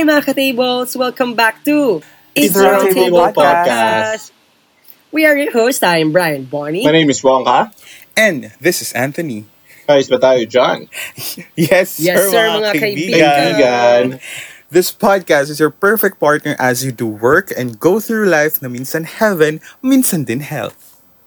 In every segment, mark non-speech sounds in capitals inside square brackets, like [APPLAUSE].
Hi mga ka-tables! Welcome back to It's the Round Table Podcast. We are your host. I'm Brian Bonnie. My name is Wongka. And this is Anthony. Guys, ba tayo dyan? [LAUGHS] Yes, Yes, sir, sir, mga mga kaibigan. Kaibigan. This podcast is your perfect partner as you do work and go through life na minsan heaven, minsan din hell.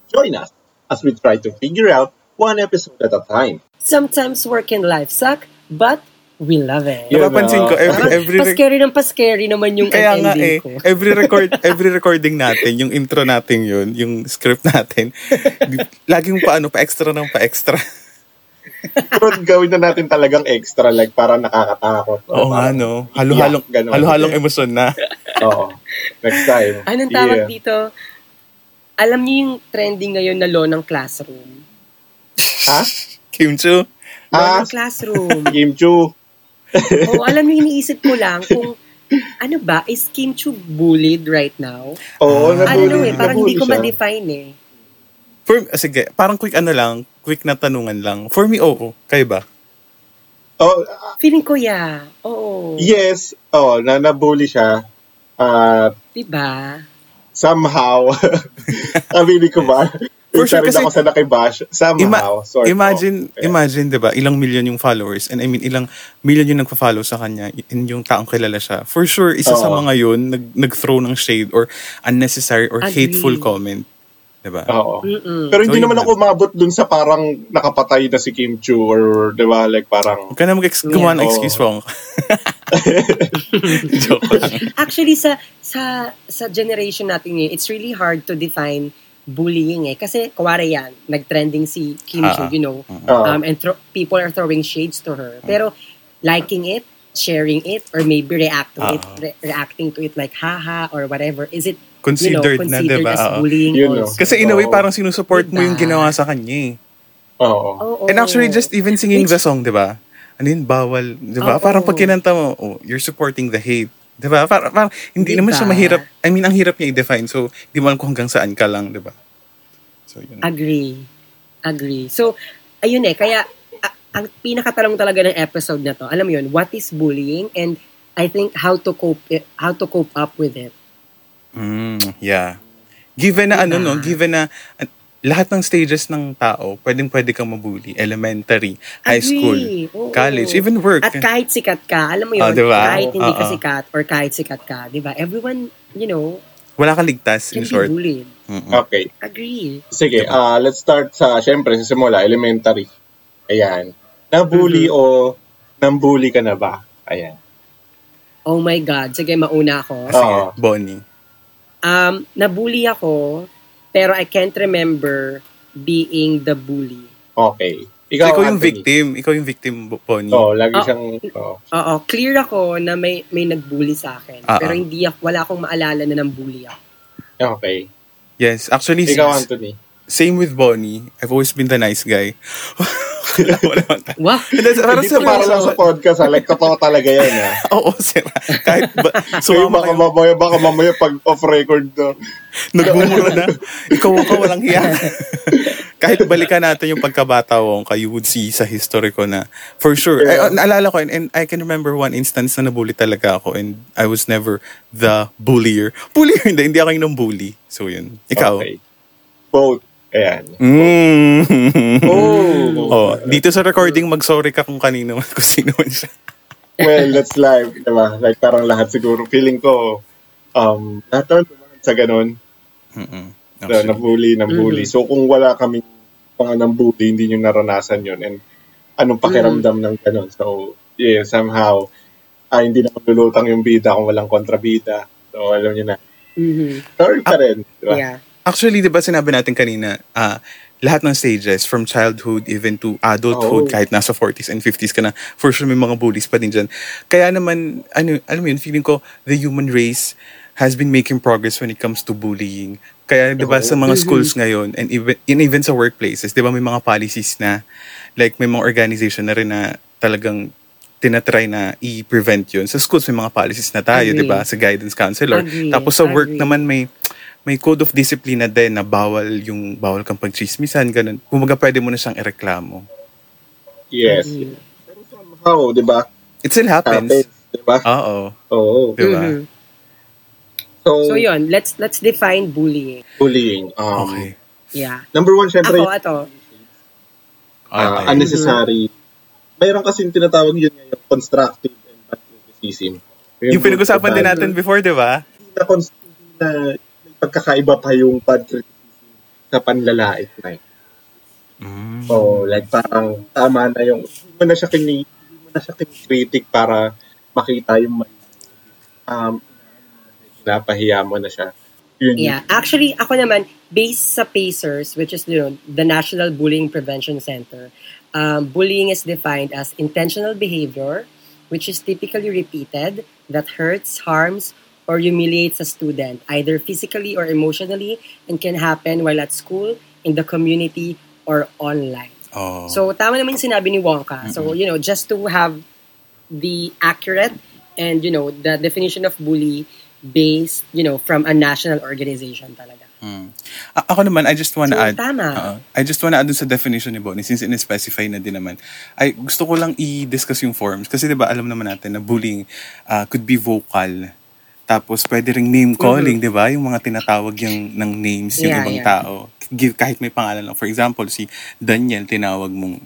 Join us as we try to figure out one episode at a time. Sometimes work and life suck, but we love it. Yeah. Napapansin ko, every, every, rec- paskeri ng paskeri naman yung kaya nga ending eh, ko. every record, [LAUGHS] every recording natin, yung intro natin yun, yung script natin, [LAUGHS] laging paano, pa-extra ng pa-extra. [LAUGHS] Pero gawin na natin talagang extra, like para nakakatakot. Oo nga, no? Halo-halong, Yeah, halo-halong emosyon na. Oo. Next time. Anong tawag Yeah. dito? Alam niyo yung trending ngayon na law ng classroom? Ha? Kim Chu? Law Ah, ng classroom. Kim [LAUGHS] Oo, alam niyo, iniisip ko lang kung ano ba, is Kim Chu bullied right now? Oo. I don't know eh, parang hindi ko siya. ma-define eh. For, ah, sige, parang quick ano lang, quick na tanungan lang. For me, oo. Kayo ba? Oh, Feeling ko yeah. Oo. yes. Oh, na nabully siya. Uh, Diba? somehow. [LAUGHS] Kabili ko ba? For sure, kasi- ako sa nakibash. Somehow. Ima- sort of. imagine, Yeah. imagine, 'di ba? Ilang million yung followers and I mean ilang million yung nagfa-follow sa kanya and yung taong kilala siya. For sure, isa sa Oo. mga yun nag nag-throw ng shade or unnecessary or Agree. hateful comment, 'di ba? Oo. Mm-mm. Pero hindi So, naman yun ako umabot dun sa parang nakapatay na si Kim Chu or, di ba, like parang, Huwag ka na mag gumawa ng Yeah. excuse wrong. [LAUGHS] [LAUGHS] Joke lang. Actually, sa sa sa generation natin ngayon, it's really hard to define bullying eh. Kasi, kuwari yan, nag-trending si Kim. Chu, you know, Oo. um, and thro- people are throwing shades to her. Pero, liking it, sharing it, or maybe react to it, Ah. re- reacting to it like, haha, or whatever, is it, Considered you know, na, considered diba? as bullying no. also? Kasi in a way parang sinusupport mo yung Diba? ginawa sa kanya eh. oo. Oo. And actually just even singing Which- the song, 'di ba? Ano yun, bawal, 'di ba? Oo. Parang pag kinanta mo, oh, you're supporting the hate. 'Di ba? Parang, parang hindi Diba? naman siya mahirap. I mean, ang hirap niya i-define. So, di mo alam kung hanggang saan ka lang, 'di ba? So, yun. Agree. Agree. So, ayun eh, kaya a- ang pinakatanong talaga ng episode na to, alam mo yun, what is bullying and I think how to cope it, how to cope up with it. Mm, yeah. Given na ano, no? Diba? Given na lahat ng stages ng tao, pwedeng-pwede kang mabully. Elementary, high Agree. school, Oo. college, even work. At kahit sikat ka, alam mo yun, Ah, diba? kahit hindi ka Oo. sikat or kahit sikat ka, di ba? Everyone, you know, Wala kang ligtas, can in be short. bullied. Mm-mm. Okay. Agree. Sige, ah let's start sa, syempre, sa simula, elementary. Ayan. Nabully Mm-hmm. o nambully ka na ba? Ayan. Oh my God. Sige, mauna ako. Sige, Oo. Bonnie. Um, nabully ako, pero I can't remember being the bully. Okay. Ikaw, Ikaw, yung Anthony. victim. Ikaw yung victim, Bonnie. Oo, lagi Ah. siyang, oo. Oo, clear ako na may may nagbully sa akin. Ah, pero ah. hindi ako, wala akong maalala na nambully ako. Okay. Yes, actually, Ikaw, Anthony. same with Bonnie. I've always been the nice guy. [LAUGHS] wala, wala. Wow! Parang para lang sa podcast, ha? Like, totoo talaga yan, ha? [LAUGHS] Oo, sir. Kahit ba, So, baka mamaya, baka mamaya pag off-record na. nagmumura na. [LAUGHS] Ikaw ka, walang hiya. Kahit balikan natin yung pagkabata ko, you would see sa history ko na, for sure, Yeah. ay, naalala ko, and, and I can remember one instance na nabully talaga ako, and I was never the bullier. Bullier, hindi, hindi ako yung bully. So, yun. Ikaw? Okay. Both. Ayan. Mm. Oh. oh, dito sa recording, mag-sorry ka kung kanino, kung sino man siya. Well, that's life, di ba? Like, parang lahat siguro. Feeling ko, um, lahat naman dumaan sa ganun. Mm-mm. Na, Actually. nabully, nabully. So, kung wala kami mga nambully, hindi nyo naranasan yun. And anong pakiramdam ng ganun. So, yeah, somehow, ah, hindi na maglulutang yung bida kung walang kontrabida. So, alam nyo na. Mhm. Sorry pa rin. Di ba? Yeah. Actually, di ba sinabi natin kanina, ah, lahat ng stages, from childhood even to Oo. adulthood, kahit nasa 40s and 50s ka na, for sure may mga bullies pa din dyan. Kaya naman, ano, alam mo yun, feeling ko, the human race has been making progress when it comes to bullying. Kaya, di ba, sa mga schools ngayon, and even, and even sa workplaces, di ba, may mga policies na, like, may mga organization na rin na talagang tinatry na i-prevent yun. Sa schools, may mga policies na tayo, di ba, sa guidance counselor. Agree. Tapos sa work Agree. naman, may may code of discipline na din na bawal yung bawal kang pagchismisan, ganun. Kumaga pwede mo na siyang ireklamo. Yes. Mhm. Pero somehow, di ba? It still happens. Happens. Diba? Oo. Oo. Diba? Mhm. So, So yun, let's let's define bullying. bullying. Um, Okay. Yeah. Number one, syempre, Ako, ato. uh, Okay. unnecessary. Mayroon kasi tinatawag yun yung constructive and bad criticism. Yung pinag-usapan din natin before, di ba? Hindi na, na pagkakaiba pa yung bad criticism sa panlalait na yun. Mm. So, like parang tama na yung, hindi mo na siya kini, hindi mo na siya kini-critic para makita yung mali. Um, napahiya mo na siya. Yun, Yeah. Actually, ako naman, based sa PACERS, which is you know, the National Bullying Prevention Center, um, bullying is defined as intentional behavior which is typically repeated that hurts, harms, or humiliates a student, either physically or emotionally, and can happen while at school, in the community, or online. Oh. So, tama naman yung sinabi ni Wonka. So, you know, just to have the accurate and, you know, the definition of bully based, you know, from a national organization talaga. Mm. A- ako naman, I just wanna So, add, tama. Oo. I just wanna add dun sa definition ni Bonnie, since in-specify na din naman, ay gusto ko lang i-discuss yung forms. Kasi di ba alam naman natin na bullying ah, could be vocal. Tapos pwede ring name calling, di ba? Yung mga tinatawag yung ng names yung Yeah, ibang yeah. tao. Give, kahit may pangalan lang. For example, si Daniel, tinawag mong,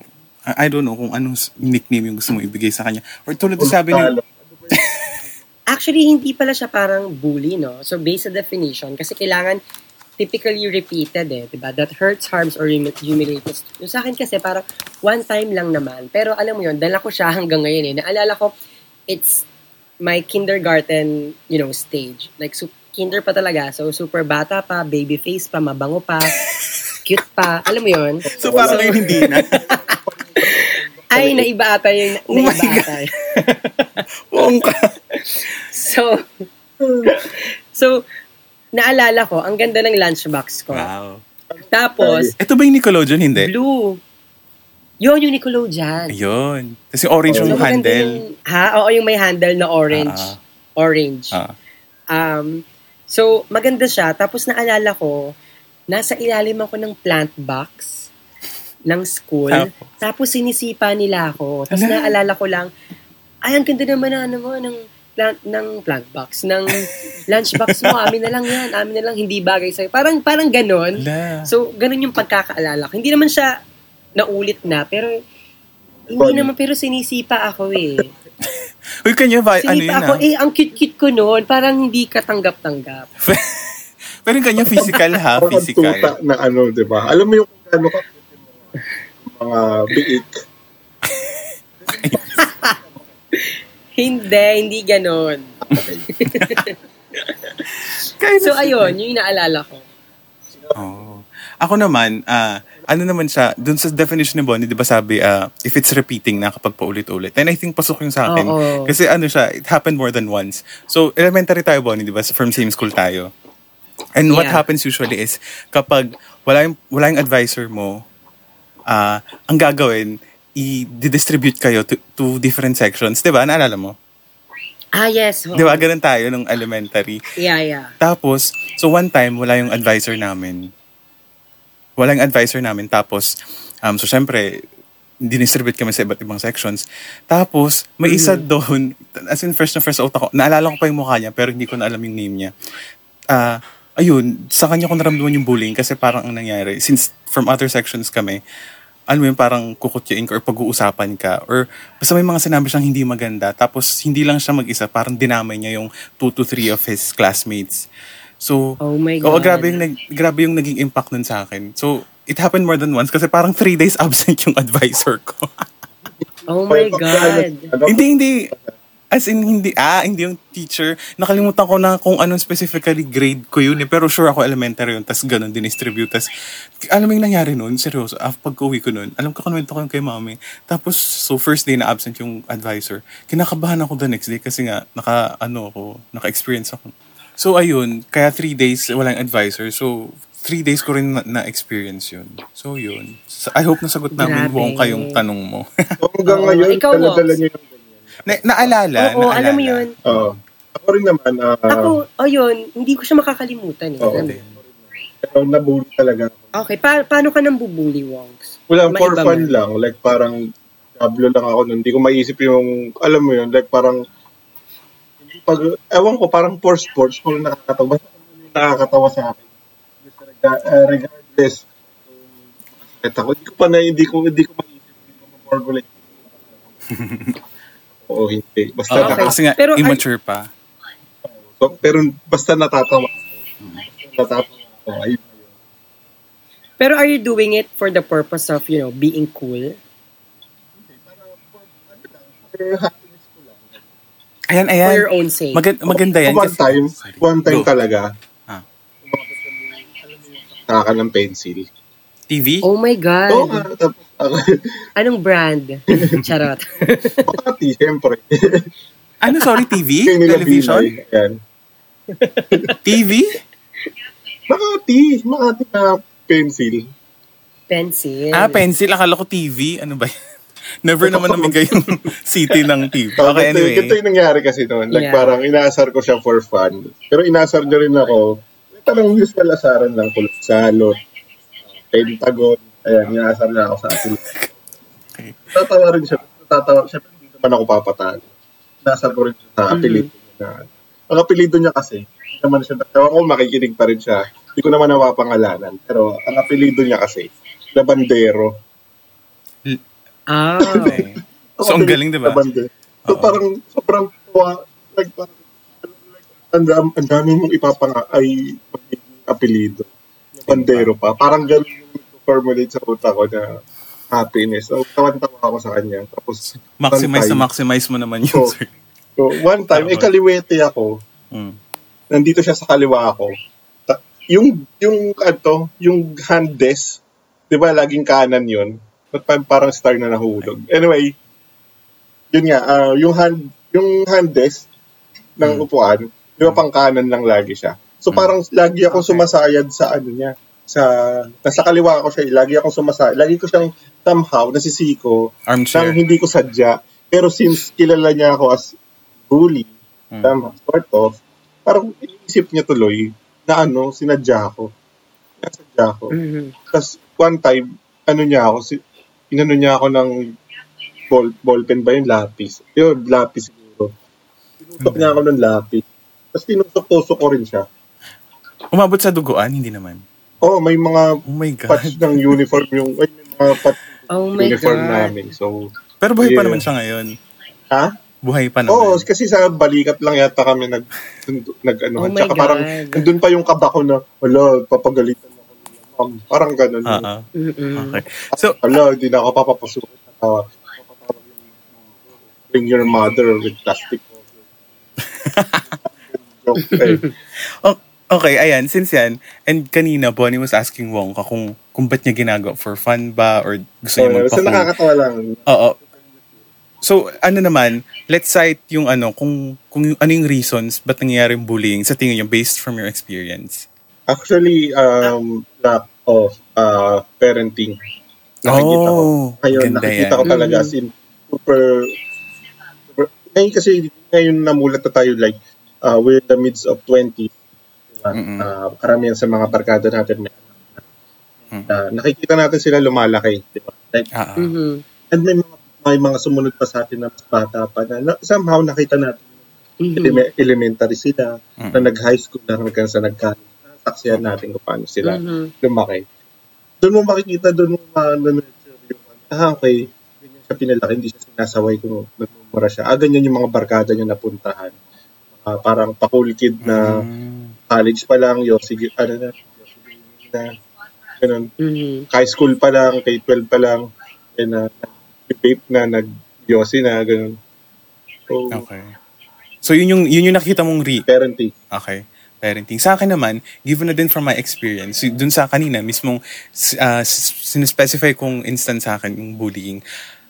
I I don't know kung anong nickname yung gusto mo ibigay sa kanya. Or tulad ng sabi ni. [LAUGHS] Actually, hindi pala siya parang bully, no? So, based sa definition, kasi kailangan typically repeated eh, diba? That hurts, harms, or humi- humiliates. Yung sa akin kasi parang one time lang naman. Pero alam mo yun, dala ko siya hanggang ngayon eh. Naalala ko, it's my kindergarten, you know, stage. Like, su- kinder pa talaga. So, super bata pa, baby face pa, mabango pa, [LAUGHS] cute pa. Alam mo yun? so parang ngayon hindi na. [LAUGHS] Ay, naiba ata yung, Oh my naiba ata yun. [LAUGHS] Wongka. So, so, naalala ko, ang ganda ng lunchbox ko. Wow. Tapos, Ito ba yung Nickelodeon? Hindi. blue. Yun, yung Nickelodeon. Ayun. Kasi orange yung So, handle. yung- ha? Oo, yung may handle na orange. Ah. Orange. Ah. Um, so, maganda siya. Tapos naalala ko, nasa ilalim ako ng plant box ng school. Tapos? Tapos sinisipa nila ako. Tapos Ala. naalala ko lang, ay, ang ganda naman na, ano mo, ng plant, ng plant box, ng [LAUGHS] lunchbox mo, amin na lang yan, amin na lang, hindi bagay sa'yo. Parang, parang ganon. Ala. So, ganun yung pagkakaalala ko. Hindi naman siya naulit na, pero hindi Funny. naman, pero sinisipa ako eh. [LAUGHS] Uy, kanya ba? Ano Sinisipa yun ako, ah? eh, ang cute-cute ko noon, parang hindi katanggap-tanggap. [LAUGHS] Pero yung kanya physical ha, Parang physical. tuta na ano, di ba? Alam mo yung ano ka, mga biik. [LAUGHS] Hindi, hindi ganon. So, ayun, yung inaalala ko. Oh. Ako naman, ah, ano naman siya, dun sa definition ni Bonnie, di ba sabi, ah, if it's repeating na kapag paulit-ulit. And I think pasok yung sa akin. Oo. Kasi ano siya, it happened more than once. So, elementary tayo, Bonnie, di ba? From same school tayo. And what Yeah. happens usually is, kapag wala yung, wala yung advisor mo, ah, ang gagawin, i-distribute kayo to, to different sections. Di ba? Naalala mo? Ah, yes. Di ba? Ganun tayo nung elementary. Yeah, yeah. Tapos, so one time, wala yung advisor namin. Wala yung advisor namin. Tapos, um, so syempre, dinistribute kami sa iba't ibang sections. Tapos, may isa doon, as in first na first out ako, naalala ko pa yung mukha niya, pero hindi ko na alam yung name niya. Ah, ayun, sa kanya ko naramdaman yung bullying kasi parang ang nangyari, since from other sections kami, alam mo yun, parang kukutyain ka or pag-uusapan ka or basta may mga sinabi siyang hindi maganda tapos hindi lang siya mag-isa, parang dinamay niya yung two to three of his classmates. So, Oh my God. grabe yung, nag- grabe yung naging impact nun sa akin. So, it happened more than once kasi parang three days [LAUGHS] absent yung advisor ko. Oh my God. Ano? hindi, hindi. As in, hindi, ah, hindi yung teacher. Nakalimutan ko na kung anong specifically grade ko yun eh. Pero sure ako elementary yun. Tapos ganun, dinistribute. Tapos, alam mo yung nangyari nun? Seryoso, ah, pag uwi ko nun, alam ko kanuwento ko yung kay mami. Tapos, so first day na absent yung advisor. Kinakabahan ako the next day kasi nga, naka, ano ako, naka-experience ako. So, ayun, kaya three days walang advisor. So, three days ko rin na- na-experience yun. So, yun. So, I hope nasagot namin Grabe. buong kayong tanong mo. So, [LAUGHS] hanggang Oo, ngayon, ikaw, dala-dala Wops. niyo yung ganyan. na, naalala, Oo, naalala. alam mo yun. Oo. ako rin naman, ah, Ako, ayun, hindi ko siya makakalimutan. Eh. Oo. Alam mo yun? pero nabully talaga. Okay, pa- paano ka nang bubuli, Wongs? Wala, May for fun man. lang. Like, parang, jablo lang ako nun. Hindi ko maisip yung, alam mo yun, like, parang, pag, ewan ko, parang for sports, kung nakakatawa, basta ano nakakatawa sa akin. Uh, regardless, kung ako, hindi ko pa na, hindi ko, hindi ko maisip, hindi ko ma-formulate. [LAUGHS] Oo, hindi. Basta Oo, nakakatawa. kasi nga, Pero immature pa. So, pero basta natatawa. Natatawa. Ayun. Pero are you doing it for the purpose of, you know, being cool? For happiness ko lang. Ayan, For ayan. your own sake? Mag- maganda yan. One kasi- time, Sorry. one time Go. talaga. Ah. Saka ng pencil. TV? oh my God. Oo nga, tapos [LAUGHS] Anong brand? [LAUGHS] Charot. Makati, siyempre. Ano, sorry, TV? Television? Binay, Yan. TV? Makati, Makati na pencil. Pencil. Ah, pencil. Akala ko TV. Ano ba yan? Never naman namigay yung [LAUGHS] city ng TV. So, Okay, ganito, ganito anyway. yung nangyari kasi noon. Like, Yeah. parang inaasar ko siya for fun. Pero inaasar niya rin ako. Parang usual asaran lang ko. Salot, Pentagon. Ayan, inaasar niya ako sa atin. Okay. Tatawa rin siya. Tatawa siya. Pero hindi naman ako papatalo. Inaasar ko rin siya sa apelido niya. Ang apelido niya kasi, hindi naman siya, ewan ko makikinig pa rin siya. Hindi ko naman nawapangalanan. Pero ang apelido niya kasi, Labandero. Ah. Okay. [LAUGHS] So, ang galing, di ba? So, parang sobrang tuwa. Like, parang, like, ang, dam- ang dami mong ipapanga ay magiging apelido. Labandero pa. Parang ganun yung formulate sa utak ko na happiness. So, tawan-tawa ako sa kanya. Tapos, Maximize na maximize mo naman yun, Oo. sir. So, one time, eh, kaliwete ako. Mm. Nandito siya sa kaliwa ako. Ta- yung, yung, ano, yung hand desk, di ba, laging kanan yun. But pa- parang star na nahulog. Anyway, yun nga, ah, yung hand, yung hand desk ng Mm. upuan, di ba, pang kanan lang lagi siya. So, parang lagi akong Okay. sumasayad sa ano niya, sa, nasa kaliwa ko siya, eh. lagi akong sumasayad. Lagi ko siyang somehow nasisiko nang Armchair. hindi ko sadya. Pero since kilala niya ako as bully, Mm. tama, sort of, parang inisip niya tuloy na ano, sinadya ako. Nasadya ako. Mhm. Tapos one time, ano niya ako, si, inano niya ako ng ball, ballpen ba yung lapis? Yun, lapis siguro. Tinusok niya ako ng lapis. Tapos tinusok-tusok ko rin siya. Umabot sa duguan? Hindi naman. Oh, may mga Oh my God. patch ng uniform yung, ay, may mga patch Oh ng my uniform God. namin. So, Pero buhay pa Yeah. naman siya ngayon. ha? Buhay pa naman. Oo, kasi sa balikat lang yata kami nag nag ano, Oh my tsaka parang God. nandun pa yung kaba ko na wala, papagalitan ma'am. Parang ganun. Ah, ah. Mm-mm. Okay. So, Wala, hindi na ako papapasukin. Uh, yung bring your mother with plastic cover. Joke, eh. o- okay, ayan, since yan, and kanina, Bonnie was asking Wongka kung, kung ba't niya ginagawa, for fun ba, or gusto niya Uh, so magpa nakakatawa lang. Oo. So, ano naman, let's cite yung ano, kung, kung yung- ano yung reasons ba't nangyayari yung bullying sa tingin nyo based from your experience. Actually, um, lack of uh, parenting. Nakikita ko. Oh, Ngayon, ganda nakikita yan. ko talaga as in super, super ngayon kasi ngayon namulat na tayo like uh, we're in the midst of 20 diba? Mm-mm. uh, karamihan sa mga barkada natin may Mm. uh, nakikita natin sila lumalaki di ba like. Mhm. and may mga may mga sumunod pa sa atin na mas bata pa na, na somehow nakita natin Mhm. eleme- elementary sila Mm. na nag high school na hanggang sa nag-college saksiyan natin kung paano sila Mhm. lumaki. Doon mo makikita, doon mo ma-nurture yung, ah, okay, ganyan siya pinalaki, hindi siya sinasaway kung nagmumura siya. Ah, ganyan yung mga barkada niya napuntahan. Ah, parang pa-cool kid na Mm. college pa lang, Yossi, ano na, na, ganun. Mhm. High school pa lang, K-12 pa lang, and uh, vape na, nag-Yossi na, ganun. So, Okay. So, yun yung, yun yung nakita mong re- parenting. Okay. Parenting. Sa akin naman, given na din from my experience, dun sa kanina, mismong uh, sinespecify kong instance sa akin yung bullying,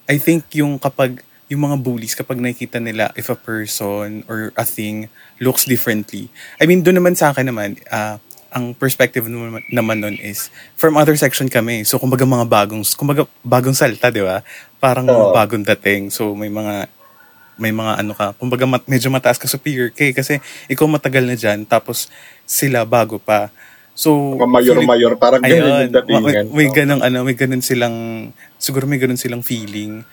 I think yung kapag, yung mga bullies, kapag nakikita nila if a person or a thing looks differently, I mean, dun naman sa akin naman, ah, ang perspective naman, naman nun is, from other section kami. So, kumbaga mga bagong, kumbaga bagong salta, di ba? Parang Oo. bagong dating. So, may mga may mga ano ka, kumbaga mat, medyo mataas ka superior kay kasi ikaw matagal na dyan, tapos sila bago pa. So, mayor-mayor, parang ganun ayun, yung datingan. may, may ganun, ano, may ganun silang, siguro may ganun silang feeling.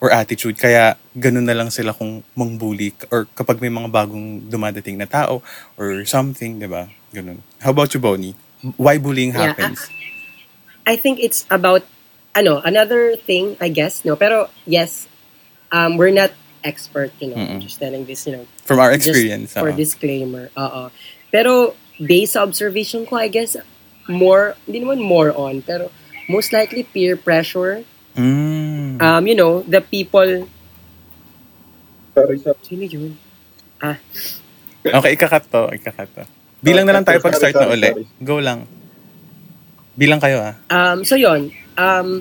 or attitude. Kaya ganun na lang sila kung mangbully or kapag may mga bagong dumadating na tao or something, di ba? Ganun. How about you, Bonnie? Why bullying Yeah, happens? I think it's about ano, another thing, I guess, no. Pero yes, um we're not expert, you know. Mm-mm. Just telling this, you know, From our just experience. for oo. disclaimer. Oo. Pero based sa observation ko, I guess more, hindi naman more on, pero most likely peer pressure. Mm. Um, you know, the people, Sorry, sorry. sino yun? Okay, ikakat to. Ikakat to. Bilang na lang tayo pag start na uli. Go lang. Bilang kayo ah. Um, so yon um,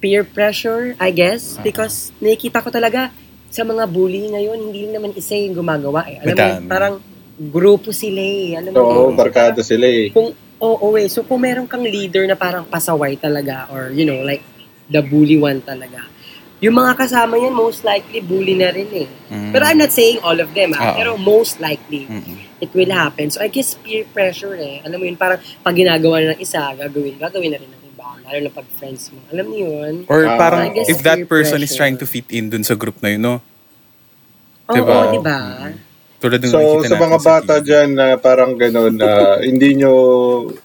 peer pressure, I guess, because nakikita ko talaga sa mga bully ngayon, hindi naman isa yung gumagawa eh. Alam mo, parang grupo sila eh. Alam mo, Oo? So, barkada sila eh. kung oo eh. So kung meron kang leader na parang pasaway talaga or you know like the bully one talaga. Yung mga kasama niyan most likely bully na rin eh. Mm. Pero I'm not saying all of them ah, pero most likely Mm-mm. it will happen. So I guess peer pressure eh. Alam mo yun parang pag ginagawa na ng isa, gagawin, gagawin na rin ng. Lalo na pag friends mo. Alam niyo yun? Or Ah, parang guess if that person is pressure. trying to fit in dun sa group na yun, no? Oo, Diba? di ba? Tulad ng So, sa mga bata TV. dyan na parang gano'n, na hindi nyo,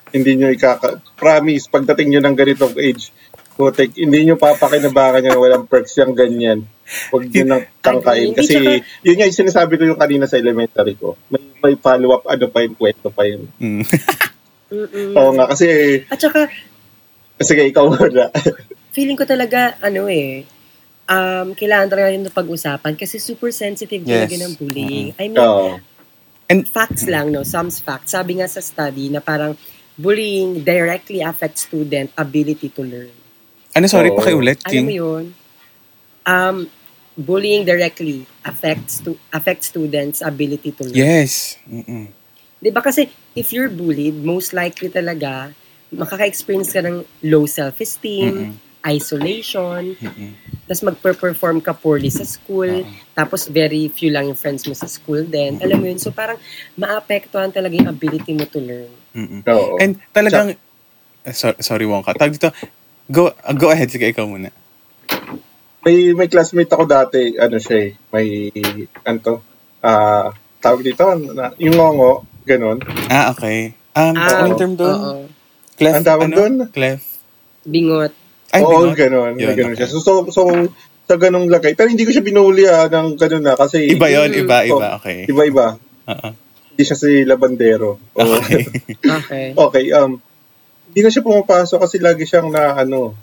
hindi nyo ikaka, promise, pagdating nyo ng ganitong age, putik, hindi nyo papakinabangan yan, walang perks yung ganyan. Huwag nyo nang [LAUGHS] tangkain. Kasi, yun nga yung sinasabi ko yung kanina sa elementary ko. May, may follow-up, ano pa yun, kwento pa yun. Mm. Oo nga, kasi, At saka, sige, ikaw muna. [LAUGHS] feeling ko talaga, ano eh, um, kailangan talaga ito pag-usapan kasi super sensitive Yes. talaga ng bullying. I mean, Oo. facts lang, no? Some facts. Sabi nga sa study na parang bullying directly affects student ability to learn. Ano, sorry, Oo. pakiulit, Alam King. mo yun? Um, bullying directly affects to affects students' ability to learn. Yes. Mm-mm. 'Di ba kasi if you're bullied, most likely talaga makaka-experience ka ng low self-esteem, Mm-mm. isolation, Mm-mm. tapos magper-perform ka poorly sa school, Oo. tapos very few lang yung friends mo sa school din. Alam mo yun? So parang maapektuhan talaga yung ability mo to learn. Mm-mm. Oo. And talagang, uh, sorry, sorry Wongka. Tawag dito, go, uh, go ahead, sige, ikaw muna. may may classmate ako dati, ano siya eh, may, ano to, ah, tawag dito, na, yung ngongo, ganun. Ah, okay. Um, Ah, anong term doon? Oo. Clef, Ang tawag ano? doon? Clef. Bingot. Ay, Oo, bingot? ganun. Yun, ganun okay. siya. So, so, so, sa ganung lagay. Pero hindi ko siya binuli ah, ng ganun na. Kasi, Iba yon Mm. iba, iba, Oh, okay. Iba-iba. Oo. Hindi siya si Labandero. Oo. Okay. [LAUGHS] Okay. okay, um, hindi na siya pumapasok kasi lagi siyang na, ano,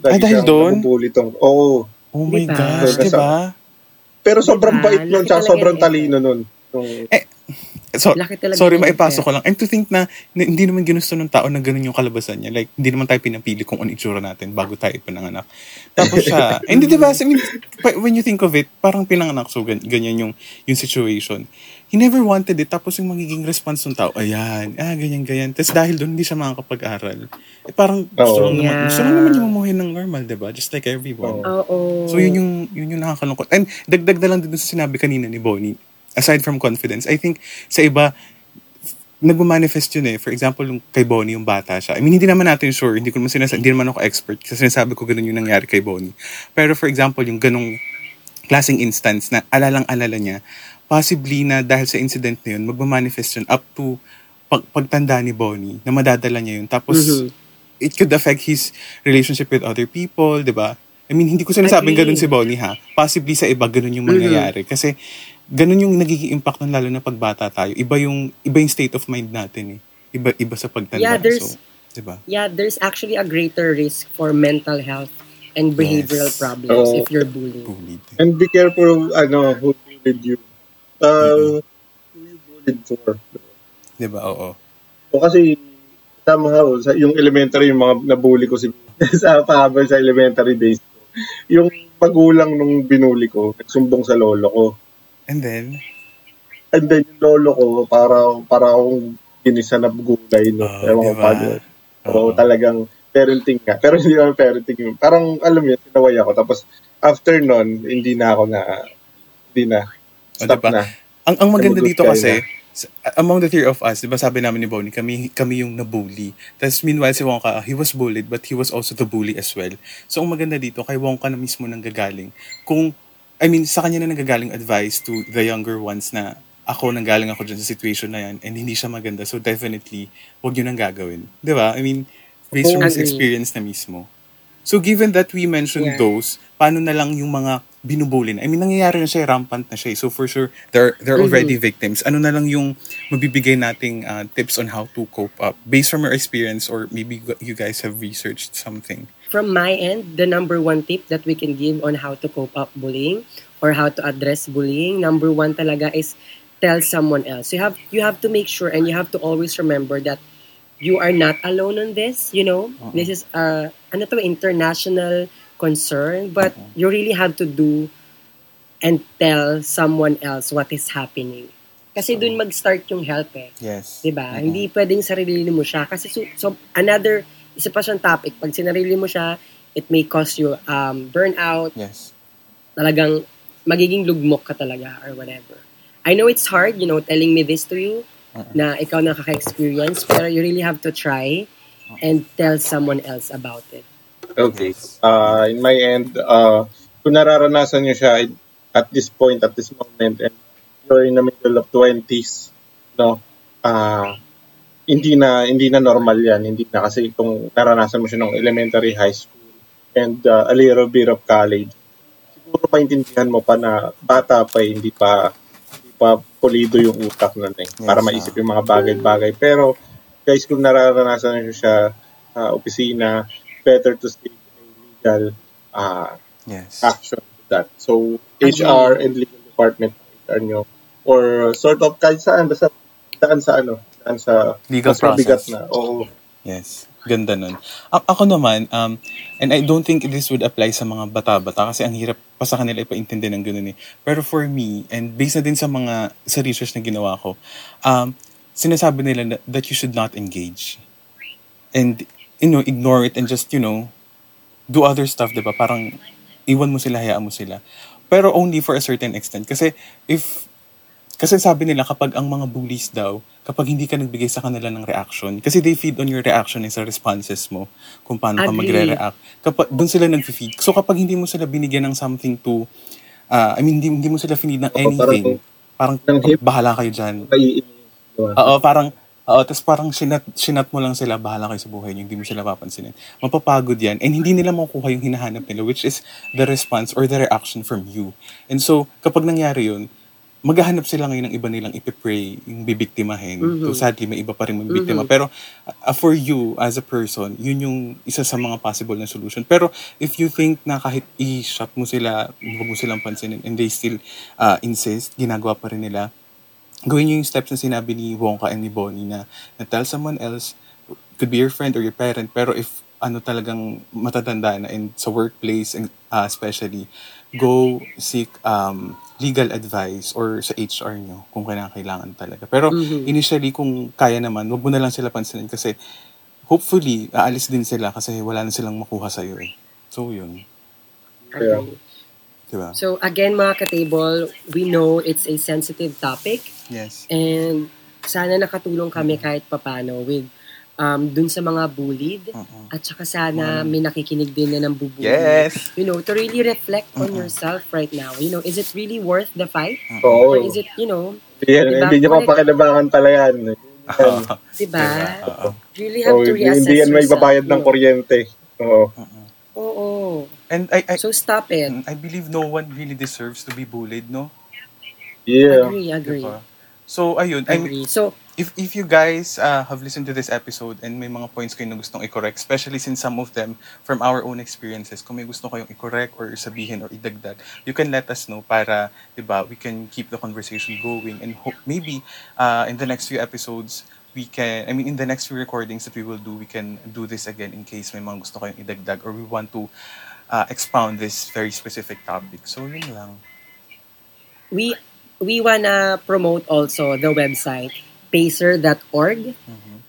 lagi Ah, dahil siyang doon? tong, oo. Oh my Diba? gosh, Diba? di ba? Pero sobrang Diba? bait nun, tsaka sobrang talino nun. Nung, So, sorry, maipasok effect. ko lang. And to think na, na hindi naman ginusto ng tao na ganun yung kalabasan niya. Like, hindi naman tayo pinapili kung ano itsura natin bago tayo pinanganak. Tapos siya, [LAUGHS] hindi diba, I mean, when you think of it, parang pinanganak, so gan- ganyan yung, yung situation. He never wanted it. Tapos yung magiging response ng tao, ayan, ah, ganyan, ganyan. Tapos dahil doon, hindi siya makakapag-aral. Eh, parang gusto Oo. lang naman, Yeah. gusto lang naman yung mamuhay ng normal, diba? Just like everyone. Oo. Oo. So yun yung yun yung nakakalungkot. And dagdag na lang din sa sinabi kanina ni Bonnie. Aside from confidence, I think sa iba nagmamanifest yun eh. For example, yung kay Bonnie, yung bata siya. I mean, hindi naman natin sure. Hindi ko naman sinasabi, hindi naman ako expert. Kasi sinasabi ko ganun yung nangyari kay Bonnie. Pero for example, yung ganong klaseng instance na alalang-alala niya, possibly na dahil sa incident na yun, magmamanifest yun up to pag, pagtanda ni Bonnie, na madadala niya yun. Tapos, Mhm. it could affect his relationship with other people, di ba? I mean, hindi ko sinasabing ganun si Bonnie ha. Possibly sa iba, ganun yung mangyayari. Kasi, ganun yung nagiging impact nun lalo na pagbata tayo. Iba yung, iba yung state of mind natin eh. Iba, iba sa pagtanda. Yeah, there's- so, di ba? Yeah, there's actually a greater risk for mental health and behavioral Yes. problems Oo. if you're bullied. Bullied. and be careful, ano, who bullied you. Uh, who you bullied for. Di ba? Oo. O kasi, somehow, sa, yung elementary, yung mga nabully ko si, [LAUGHS] sa pahabol sa elementary days ko. Yung magulang nung binuli ko, nagsumbong sa lolo ko. And then, And then yung lolo ko, para, para akong ginisa na gulay. No? Oh, Ewan ko diba? paano. So, Oo. talagang parenting nga. Pero hindi naman parenting. Parang, alam mo yun, sinaway ako. Tapos, after nun, hindi na ako na, hindi na. O, Stop diba? na. ang, ang maganda dito ka kasi, na. among the three of us, di ba sabi namin ni Bonnie, kami, kami yung nabully. Tapos meanwhile si Wongka, he was bullied but he was also the bully as well. So ang maganda dito, kay Wongka na mismo nang gagaling. Kung, I mean, sa kanya na nanggagaling advice to the younger ones na ako nanggaling ako dyan sa situation na yan and hindi siya maganda. So definitely, huwag yun ang gagawin. Di ba? I mean, based on his experience na mismo. So given that we mentioned Yeah. those, paano na lang yung mga binubulin? I mean, nangyayari na siya, rampant na siya. eh. So for sure, they're, they're already victims. Ano na lang yung mabibigay nating uh, tips on how to cope up based from your experience or maybe you guys have researched something? From my end, the number one tip that we can give on how to cope up bullying or how to address bullying, number one talaga is tell someone else. You have you have to make sure and you have to always remember that you are not alone on this, you know. This is uh ano to international concern, but you really have to do and tell someone else what is happening. Kasi dun mag-start yung help eh. Yes. 'di ba? Hindi pwedeng sarili mo siya kasi so, so another isa pa siyang topic. Pag sinarili mo siya it may cause you um burnout. Yes. talagang magiging lugmok ka talaga or whatever. I know it's hard you know telling me this to you na ikaw nakaka-experience pero you really have to try and tell someone else about it. Okay. Uh, in my end, uh, kung nararanasan nyo siya at this point, at this moment, and you're in the middle of 20s, no, uh, hindi na hindi na normal yan. Hindi na kasi kung naranasan mo siya nung elementary, high school, and uh, a little bit of college, siguro maintindihan mo pa na bata pa, eh, hindi pa hindi pa pulido yung utak nun eh, para Yes, maisip yung mga bagay-bagay. Pero, guys, kung nararanasan nyo siya sa opisina, better to stay legal uh, Yes. action to that. So, HR and legal department, HR nyo, or sort of kahit saan, basta daan sa ano, daan sa Legal mas mabigat process. na. Oo. Yes. Ganda nun. A- ako naman, um, and I don't think this would apply sa mga bata-bata kasi ang hirap pa sa kanila ipaintindi ng ganun eh. Pero for me, and based na din sa mga sa research na ginawa ko, um, sinasabi nila na- that you should not engage. And, you know, ignore it and just, you know, do other stuff, di ba? Parang iwan mo sila, hayaan mo sila. Pero only for a certain extent. Kasi if kasi sabi nila kapag ang mga bullies daw, kapag hindi ka nagbigay sa kanila ng reaction, kasi they feed on your reaction eh, sa responses mo, kung paano ka Agree. magre-react. Kapag, doon sila nag-feed. So kapag hindi mo sila binigyan ng something to, uh, I mean, hindi, hindi mo sila finid ng anything, parang, ng hip. bahala kayo dyan. Naiinis. diba? Oo, parang, oo, tapos parang sinat, sinat mo lang sila, bahala kayo sa buhay niyo, hindi mo sila papansinin. Mapapagod yan, and hindi nila makukuha yung hinahanap nila, which is the response or the reaction from you. And so, kapag nangyari yun, maghahanap sila ngayon ng iba nilang ipipray, yung bibiktimahin. So sadly, may iba pa rin mabiktima. Pero uh, for you, as a person, yun yung isa sa mga possible na solution. Pero if you think na kahit i-shut mo sila, huwag mo silang pansinin, and they still uh, insist, ginagawa pa rin nila, gawin nyo yung steps na sinabi ni Wongka and ni Bonnie na, na tell someone else, could be your friend or your parent, pero if ano talagang matatanda na and sa workplace and, uh, especially, go seek um, legal advice or sa HR nyo kung kailangan talaga. Pero initially, kung kaya naman, wag mo na lang sila pansinin kasi hopefully, aalis din sila kasi wala na silang makuha sa'yo eh. So, yun. Kaya, Diba? so again mga ka-table we know it's a sensitive topic Yes. And sana nakatulong kami kahit papano with um, dun sa mga bullied. Oo. At saka sana may nakikinig din na ng bubuli. Yes. You know, to really reflect on yourself right now. You know, is it really worth the fight? Oo. Or is it, you know, Yan, Diba? Hindi nyo papakinabangan pala yan. Yan. diba? You really have Oo, to reassess hindi yan may babayad you ng kuryente. Oo. Oo. And I, I, So stop it. I believe no one really deserves to be bullied, no? Yeah. Agree, agree. Diba? So, ayun. I mean. So, if if you guys uh, have listened to this episode and may mga points kayo na gustong i-correct, especially since some of them from our own experiences, kung may gusto kayong i-correct or sabihin or idagdag, you can let us know para, di ba, we can keep the conversation going and hope maybe uh, in the next few episodes, we can, I mean, in the next few recordings that we will do, we can do this again in case may mga gusto kayong idagdag or we want to uh, expound this very specific topic. So, yun lang. we we wanna promote also the website pacer.org.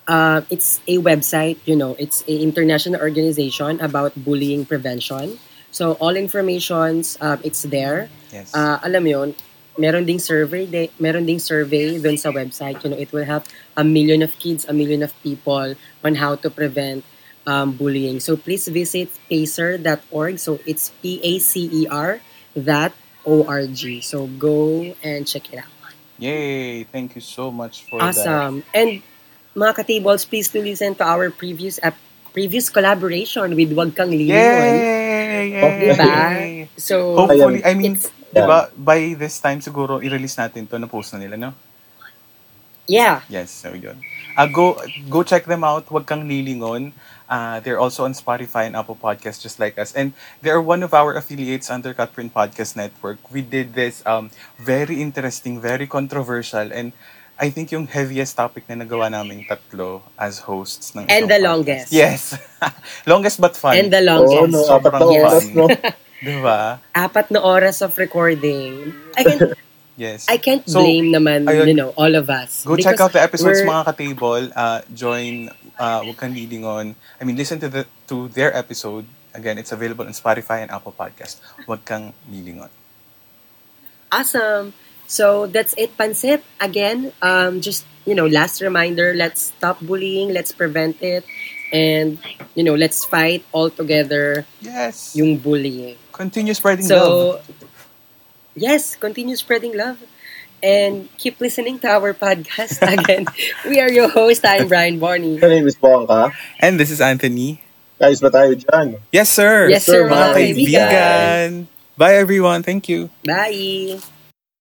Uh, it's a website, you know, it's a international organization about bullying prevention. So all informations, um, it's there. Yes. Uh, alam yun, meron ding survey, de, meron ding survey dun sa website. You know, it will help a million of kids, a million of people on how to prevent um, bullying. So please visit pacer.org. So it's P-A-C-E-R dot O-R-G. So go and check it out. Yay! Thank you so much for that. Awesome. And mga ka-tables, please to listen to our previous ep- previous collaboration with Wag Kang Lilingon. Yay! Yay! Diba? So, Hopefully, I mean, diba, by this time siguro, i-release natin to na post na nila, no? Yeah. Yes, so yun. Uh, go go check them out. Huwag kang lilingon. Uh, they're also on Spotify and Apple Podcasts just like us. And they're one of our affiliates under Cutprint Podcast Network. We did this um, very interesting, very controversial, and I think yung heaviest topic na nagawa namin tatlo as hosts ng And the podcast. longest. Yes. [LAUGHS] longest but fun. And the longest. no, Sobrang apat na oras, no? [LAUGHS] Diba? Apat na oras of recording. I can Yes. I can't So, blame naman, ayun. you know, all of us. Go check out the episodes mga ka-table. Uh, join uh, Huwag Kang Lilingon. I mean, listen to the to their episode. Again, it's available on Spotify and Apple Podcast. Huwag Kang Lilingon. Awesome. So that's it, Pansit. Again, um, just, you know, last reminder, let's stop bullying, let's prevent it, and, you know, let's fight all together Yes. yung bullying. Continue spreading love. Yes, continue spreading love. And keep listening to our podcast. [LAUGHS] Again, we are your host. I'm Brian Barney. My name is Bongka. And this is Anthony. Guys, ba tayo dyan? Yes, sir. Yes, sir, mga mga kaibigan. Bye, everyone. Thank you. Bye.